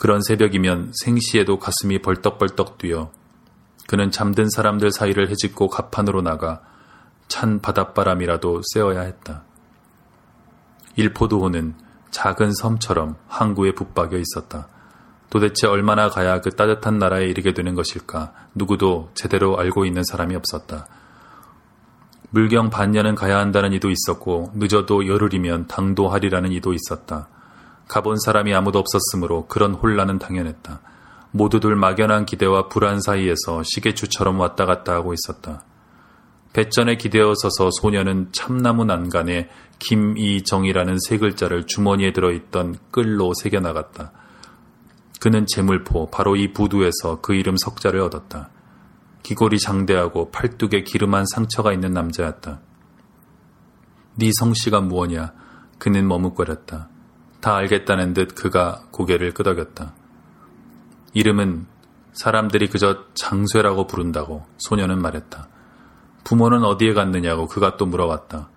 그런 새벽이면 생시에도 가슴이 벌떡벌떡 뛰어 그는 잠든 사람들 사이를 헤집고 갑판으로 나가 찬 바닷바람이라도 쐬어야 했다. 일포도호는 작은 섬처럼 항구에 붙박여 있었다. 도대체 얼마나 가야 그 따뜻한 나라에 이르게 되는 것일까 누구도 제대로 알고 있는 사람이 없었다. 물경 반년은 가야 한다는 이도 있었고 늦어도 열흘이면 당도하리라는 이도 있었다. 가본 사람이 아무도 없었으므로 그런 혼란은 당연했다. 모두들 막연한 기대와 불안 사이에서 시계추처럼 왔다 갔다 하고 있었다. 배전에 기대어 서서 소녀는 참나무 난간에 김이정이라는 세 글자를 주머니에 들어있던 끌로 새겨나갔다. 그는 재물포 바로 이 부두에서 그 이름 석자를 얻었다. 기골이 장대하고 팔뚝에 기름한 상처가 있는 남자였다. 네 성씨가 무엇냐? 그는 머뭇거렸다. 다 알겠다는 듯 그가 고개를 끄덕였다. 이름은 사람들이 그저 장쇠라고 부른다고 소녀는 말했다. 부모는 어디에 갔느냐고 그가 또 물어봤다.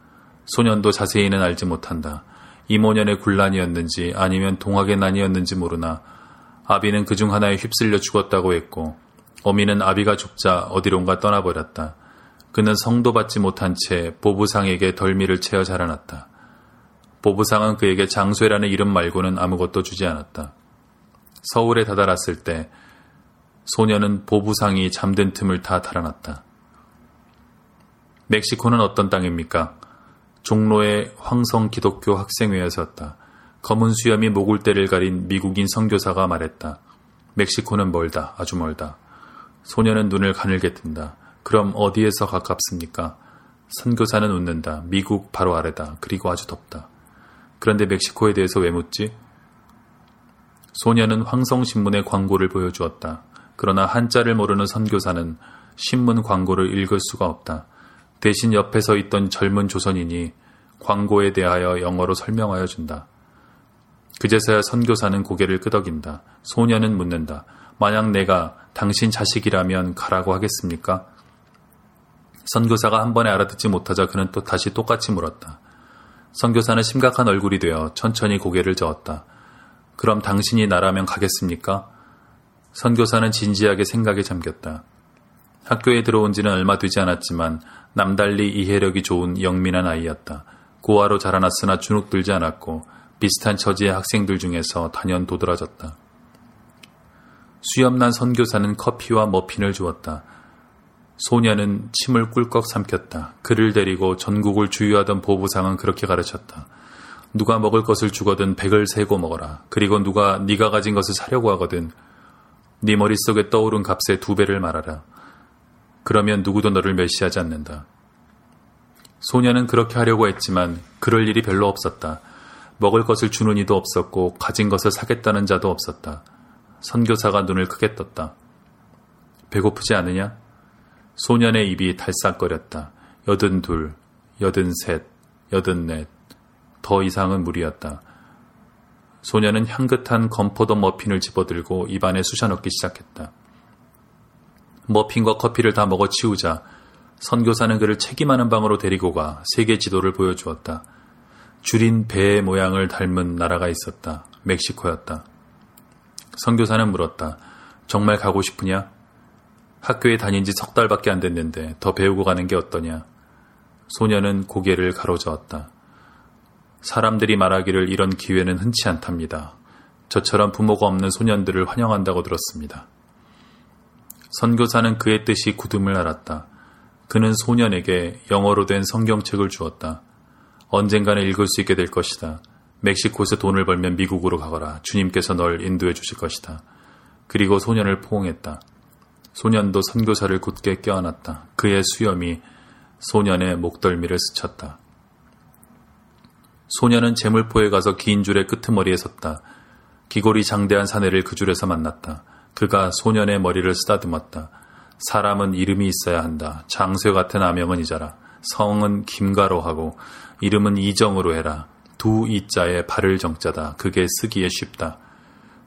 소년도 자세히는 알지 못한다. 이모년의 굴란이었는지 아니면 동학의 난이었는지 모르나 아비는 그 중 하나에 휩쓸려 죽었다고 했고 어미는 아비가 죽자 어디론가 떠나버렸다. 그는 성도 받지 못한 채 보부상에게 덜미를 채어 자라났다. 보부상은 그에게 장쇠라는 이름 말고는 아무것도 주지 않았다. 서울에 다다랐을 때 소녀는 보부상이 잠든 틈을 다 달아났다. 멕시코는 어떤 땅입니까? 종로의 황성 기독교 학생회에서였다. 검은 수염이 목울대를 가린 미국인 선교사가 말했다. 멕시코는 멀다, 아주 멀다. 소녀는 눈을 가늘게 뜬다. 그럼 어디에서 가깝습니까? 선교사는 웃는다. 미국 바로 아래다. 그리고 아주 덥다. 그런데 멕시코에 대해서 왜 묻지? 소녀는 황성신문의 광고를 보여주었다. 그러나 한자를 모르는 선교사는 신문 광고를 읽을 수가 없다. 대신 옆에 서 있던 젊은 조선인이 광고에 대하여 영어로 설명하여 준다. 그제서야 선교사는 고개를 끄덕인다. 소녀는 묻는다. 만약 내가 당신 자식이라면 가라고 하겠습니까? 선교사가 한 번에 알아듣지 못하자 그는 또 다시 똑같이 물었다. 선교사는 심각한 얼굴이 되어 천천히 고개를 저었다. 그럼 당신이 나라면 가겠습니까? 선교사는 진지하게 생각에 잠겼다. 학교에 들어온 지는 얼마 되지 않았지만 남달리 이해력이 좋은 영민한 아이였다. 고아로 자라났으나 주눅들지 않았고 비슷한 처지의 학생들 중에서 단연 도드라졌다. 수염난 선교사는 커피와 머핀을 주었다. 소녀는 침을 꿀꺽 삼켰다. 그를 데리고 전국을 주유하던 보부상은 그렇게 가르쳤다. 누가 먹을 것을 주거든 백을 세고 먹어라. 그리고 누가 네가 가진 것을 사려고 하거든 네 머릿속에 떠오른 값의 두 배를 말하라. 그러면 누구도 너를 멸시하지 않는다. 소녀는 그렇게 하려고 했지만 그럴 일이 별로 없었다. 먹을 것을 주는 이도 없었고 가진 것을 사겠다는 자도 없었다. 선교사가 눈을 크게 떴다. 배고프지 않으냐? 소년의 입이 달싹거렸다. 여든 둘, 여든 셋, 여든 넷. 더 이상은 무리였다. 소년은 향긋한 건포도 머핀을 집어들고 입안에 쑤셔넣기 시작했다. 머핀과 커피를 다 먹어 치우자 선교사는 그를 책임하는 방으로 데리고 가 세계 지도를 보여주었다. 줄인 배의 모양을 닮은 나라가 있었다. 멕시코였다. 선교사는 물었다. 정말 가고 싶으냐? 학교에 다닌 지 석 달밖에 안 됐는데 더 배우고 가는 게 어떠냐? 소녀는 고개를 가로저었다. 사람들이 말하기를 이런 기회는 흔치 않답니다. 저처럼 부모가 없는 소년들을 환영한다고 들었습니다. 선교사는 그의 뜻이 굳음을 알았다. 그는 소년에게 영어로 된 성경책을 주었다. 언젠가는 읽을 수 있게 될 것이다. 멕시코에서 돈을 벌면 미국으로 가거라. 주님께서 널 인도해 주실 것이다. 그리고 소년을 포옹했다. 소년도 선교사를 굳게 껴안았다. 그의 수염이 소년의 목덜미를 스쳤다. 소년은 재물포에 가서 긴 줄의 끄트머리에 섰다. 기골이 장대한 사내를 그 줄에서 만났다. 그가 소년의 머리를 쓰다듬었다. 사람은 이름이 있어야 한다. 장쇠 같은 아명은 잊어라. 성은 김가로 하고 이름은 이정으로 해라. 두 이자에 발을 정자다. 그게 쓰기에 쉽다.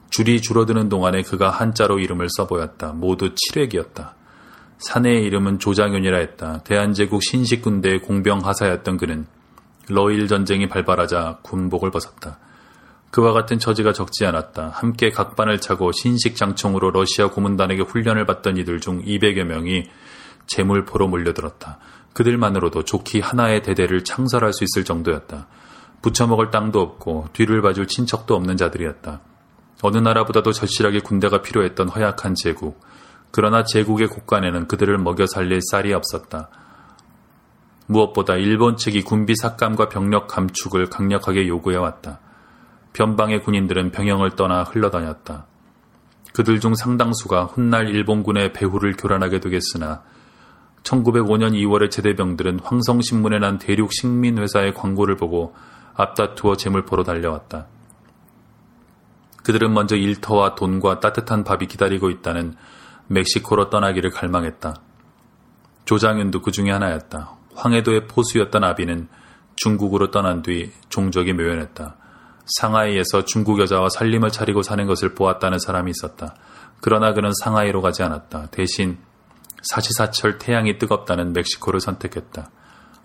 줄이 줄어드는 동안에 그가 한자로 이름을 써보였다. 모두 칠획이었다. 사내의 이름은 조장윤이라 했다. 대한제국 신식군대의 공병하사였던 그는 러일 전쟁이 발발하자 군복을 벗었다. 그와 같은 처지가 적지 않았다. 함께 각반을 차고 신식 장총으로 러시아 고문단에게 훈련을 받던 이들 중 200여 명이 재물포로 몰려들었다. 그들만으로도 좋기 하나의 대대를 창설할 수 있을 정도였다. 부쳐먹을 땅도 없고 뒤를 봐줄 친척도 없는 자들이었다. 어느 나라보다도 절실하게 군대가 필요했던 허약한 제국. 그러나 제국의 곳간에는 그들을 먹여 살릴 쌀이 없었다. 무엇보다 일본 측이 군비 삭감과 병력 감축을 강력하게 요구해왔다. 변방의 군인들은 병영을 떠나 흘러다녔다. 그들 중 상당수가 훗날 일본군의 배후를 교란하게 되겠으나 1905년 2월에 제대병들은 황성신문에 난 대륙 식민회사의 광고를 보고 앞다투어 재물포로 달려왔다. 그들은 먼저 일터와 돈과 따뜻한 밥이 기다리고 있다는 멕시코로 떠나기를 갈망했다. 조장윤도 그 중에 하나였다. 황해도의 포수였던 아비는 중국으로 떠난 뒤 종족이 묘연했다. 상하이에서 중국 여자와 살림을 차리고 사는 것을 보았다는 사람이 있었다. 그러나 그는 상하이로 가지 않았다. 대신 사시사철 태양이 뜨겁다는 멕시코를 선택했다.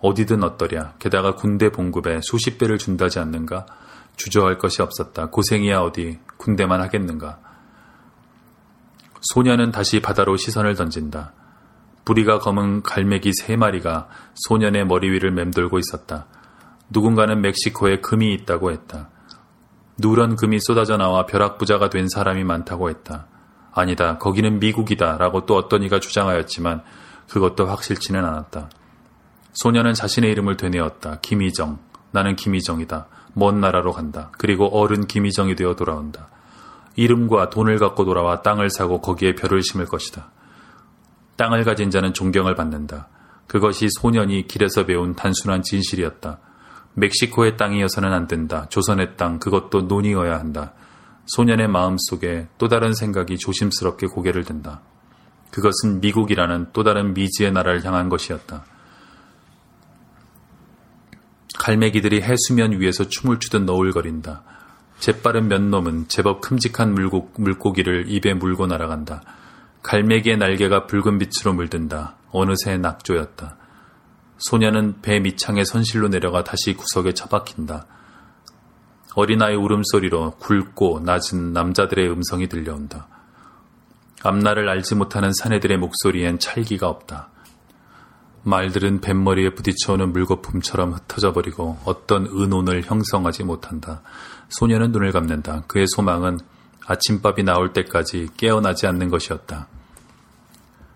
어디든 어떠랴. 게다가 군대 봉급에 수십 배를 준다지 않는가? 주저할 것이 없었다. 고생이야 어디 군대만 하겠는가? 소녀는 다시 바다로 시선을 던진다. 뿌리가 검은 갈매기 세 마리가 소년의 머리 위를 맴돌고 있었다. 누군가는 멕시코에 금이 있다고 했다. 누런 금이 쏟아져 나와 벼락부자가 된 사람이 많다고 했다. 아니다, 거기는 미국이다 라고 또 어떤 이가 주장하였지만 그것도 확실치는 않았다. 소녀는 자신의 이름을 되뇌었다. 김희정. 나는 김희정이다. 먼 나라로 간다. 그리고 어른 김희정이 되어 돌아온다. 이름과 돈을 갖고 돌아와 땅을 사고 거기에 별을 심을 것이다. 땅을 가진 자는 존경을 받는다. 그것이 소년이 길에서 배운 단순한 진실이었다. 멕시코의 땅이어서는 안 된다. 조선의 땅, 그것도 논이어야 한다. 소년의 마음 속에 또 다른 생각이 조심스럽게 고개를 든다. 그것은 미국이라는 또 다른 미지의 나라를 향한 것이었다. 갈매기들이 해수면 위에서 춤을 추듯 너울거린다. 재빠른 몇 놈은 제법 큼직한 물고, 물고기를 입에 물고 날아간다. 갈매기의 날개가 붉은 빛으로 물든다. 어느새 낙조였다. 소녀는 배 밑창에 선실로 내려가 다시 구석에 처박힌다. 어린아이 울음소리로 굵고 낮은 남자들의 음성이 들려온다. 앞날을 알지 못하는 사내들의 목소리엔 찰기가 없다. 말들은 뱃머리에 부딪혀오는 물거품처럼 흩어져 버리고 어떤 은혼을 형성하지 못한다. 소녀는 눈을 감는다. 그의 소망은 아침밥이 나올 때까지 깨어나지 않는 것이었다.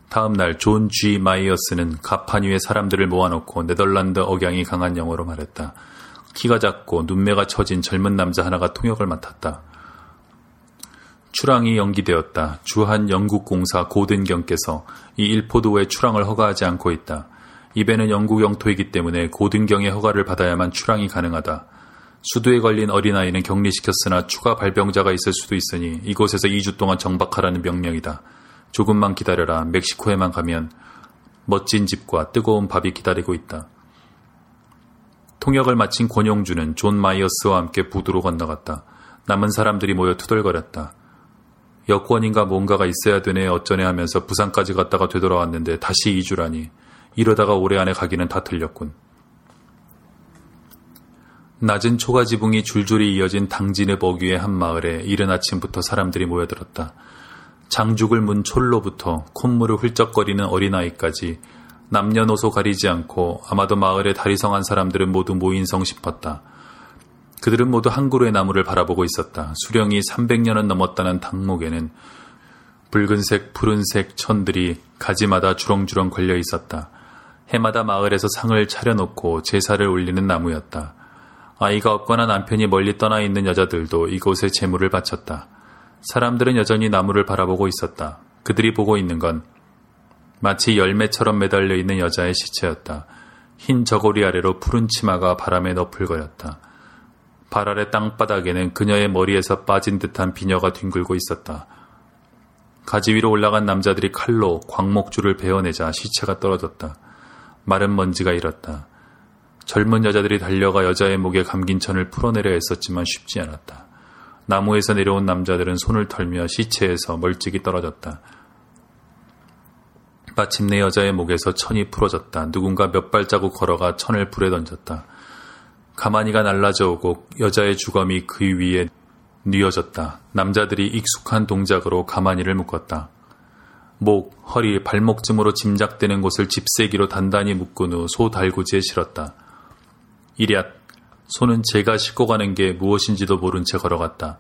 다음 날 존 G 마이어스는 갑판 위에 사람들을 모아놓고 네덜란드 억양이 강한 영어로 말했다. 키가 작고 눈매가 처진 젊은 남자 하나가 통역을 맡았다. 출항이 연기되었다. 주한 영국 공사 고든경께서 이 일포드의 출항을 허가하지 않고 있다. 이 배는 영국 영토이기 때문에 고든경의 허가를 받아야만 출항이 가능하다. 수두에 걸린 어린아이는 격리시켰으나 추가 발병자가 있을 수도 있으니 이곳에서 2주 동안 정박하라는 명령이다. 조금만 기다려라. 멕시코에만 가면 멋진 집과 뜨거운 밥이 기다리고 있다. 통역을 마친 권용주는 존 마이어스와 함께 부두로 건너갔다. 남은 사람들이 모여 투덜거렸다. 여권인가 뭔가가 있어야 되네 어쩌네 하면서 부산까지 갔다가 되돌아왔는데 다시 2주라니. 이러다가 올해 안에 가기는 다 틀렸군. 낮은 초가 지붕이 줄줄이 이어진 당진의 먹위의 한 마을에 이른 아침부터 사람들이 모여들었다. 장죽을 문 촐로부터 콧물을 훌쩍거리는 어린아이까지 남녀노소 가리지 않고 아마도 마을에 다리성한 사람들은 모두 모인성 싶었다. 그들은 모두 한 그루의 나무를 바라보고 있었다. 수령이 300년은 넘었다는 당목에는 붉은색, 푸른색 천들이 가지마다 주렁주렁 걸려 있었다. 해마다 마을에서 상을 차려놓고 제사를 올리는 나무였다. 아이가 없거나 남편이 멀리 떠나 있는 여자들도 이곳에 재물을 바쳤다. 사람들은 여전히 나무를 바라보고 있었다. 그들이 보고 있는 건 마치 열매처럼 매달려 있는 여자의 시체였다. 흰 저고리 아래로 푸른 치마가 바람에 너풀거렸다. 발 아래 땅바닥에는 그녀의 머리에서 빠진 듯한 비녀가 뒹굴고 있었다. 가지 위로 올라간 남자들이 칼로 광목줄을 베어내자 시체가 떨어졌다. 마른 먼지가 일었다. 젊은 여자들이 달려가 여자의 목에 감긴 천을 풀어내려 했었지만 쉽지 않았다. 나무에서 내려온 남자들은 손을 털며 시체에서 멀찍이 떨어졌다. 마침내 여자의 목에서 천이 풀어졌다. 누군가 몇 발자국 걸어가 천을 불에 던졌다. 가만히가 날라져 오고 여자의 주검이 그 위에 뉘어졌다. 남자들이 익숙한 동작으로 가만히를 묶었다. 목, 허리, 발목쯤으로 짐작되는 곳을 집세기로 단단히 묶은 후 소 달구지에 실었다. 이랴, 소는 제가 싣고 가는 게 무엇인지도 모른 채 걸어갔다.